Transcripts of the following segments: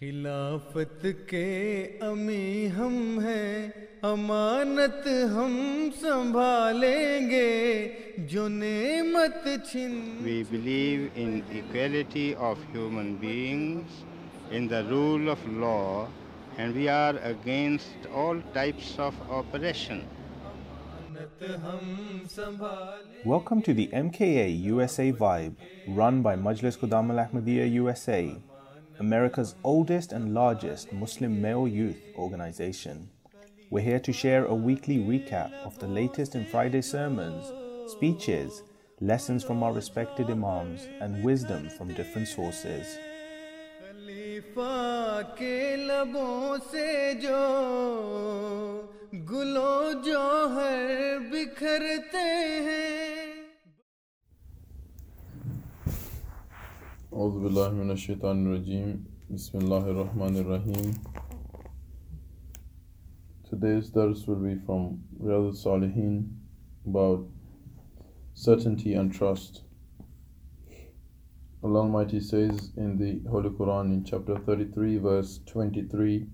خلافت کے امی ہم ہیں امانت ہم سنبھالیں گے جو نعمت چھن۔ We believe in equality of human beings in the rule of law and we are against all types of oppression Welcome to the MKA USA Vibe, run by Majlis Qudam Al Ahmadiyya USA. America's oldest and largest Muslim male youth organization. We're here to share a weekly recap of the latest in Friday sermons, speeches, lessons from our respected Imams, and wisdom from different sources. أعوذ بالله من الشيطان الرجيم بسم الله الرحمن الرحيم Today's dars will be from Riyadh al-Salihin about certainty and trust. Allah Almighty says in the Holy Quran in chapter 33 verse 23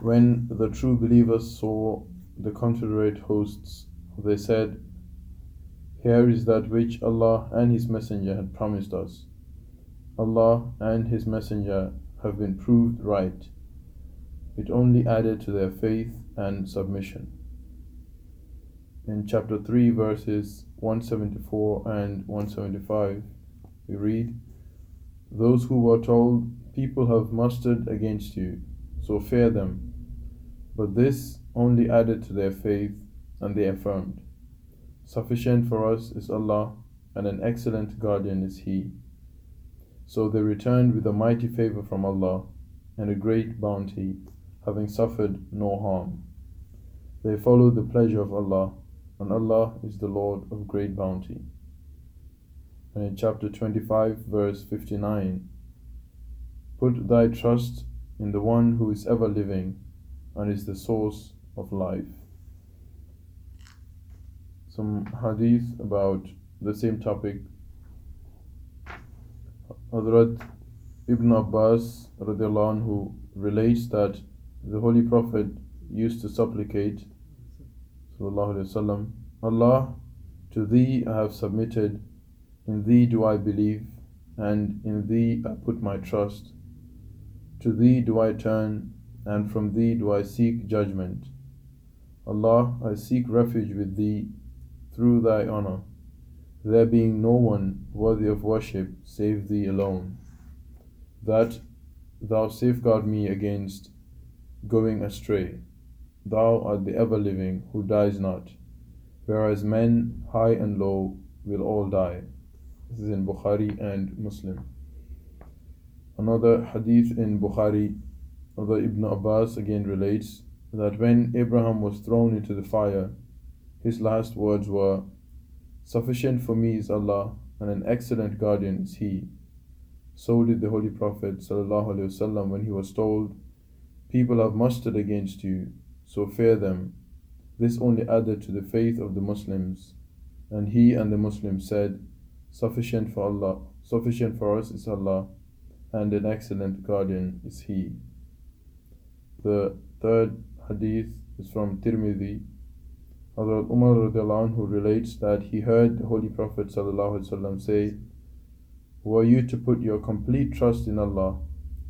When the true believers saw the confederate hosts they said Here is that which Allah and His Messenger had promised us. Allah and His Messenger have been proved right. It only added to their faith and submission. In chapter 3, verses 174 and 175, we read Those who were told, People have mustered against you, so fear them. But this only added to their faith, and they affirmed, Sufficient for us is Allah, and an excellent guardian is He. So they returned with a mighty favor from Allah and a great bounty, having suffered no harm. They followed the pleasure of Allah, and Allah is the Lord of great bounty. And in chapter 25, verse 59, Put thy trust in the one who is ever living and is the source of life. Some hadith about the same topic Hazrat Ibn Abbas anhu relates that the Holy Prophet used to supplicate wasallam, Allah, to Thee I have submitted, in Thee do I believe, and in Thee I put my trust. To Thee do I turn, and from Thee do I seek judgment. Allah, I seek refuge with Thee through Thy honor there being no one worthy of worship save thee alone, that thou safeguard me against going astray. Thou art the ever living who dies not, whereas men high and low will all die. This is in Bukhari and Muslim. Another hadith in Bukhari, other Ibn Abbas again relates that when Abraham was thrown into the fire, his last words were, Sufficient for me is Allah, and an excellent guardian is He. So did the Holy Prophet ﷺ when he was told, People have mustered against you, so fear them. This only added to the faith of the Muslims. And he and the Muslims said, Sufficient for Allah, sufficient for us is Allah, and an excellent guardian is He. The third hadith is from Tirmidhi. Hazrat Umar anhu relates that he heard the Holy Prophet ﷺ say, Were you to put your complete trust in Allah,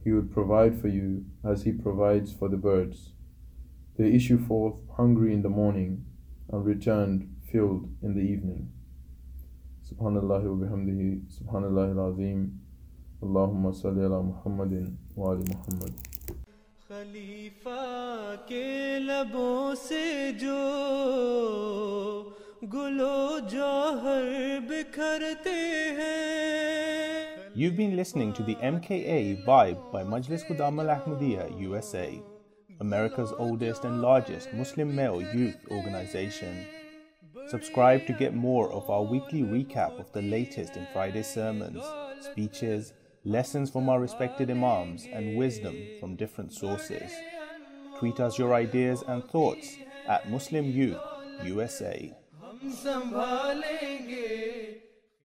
He would provide for you as He provides for the birds. They issue forth hungry in the morning and returned filled in the evening. Subhanallah wa bihamdihi, Subhanallah al-Azim, Allahumma salli ala Muhammadin wa ali Muhammad. You've been listening to the MKA Vibe by Majlis Khuddam Al Ahmadiyya USA, America's oldest and largest Muslim male youth organization. Subscribe to get more of our weekly recap of the latest in Friday sermons, speeches, lessons from our respected imams, and wisdom from different sources. Tweet us your ideas and thoughts at Muslim Youth USA.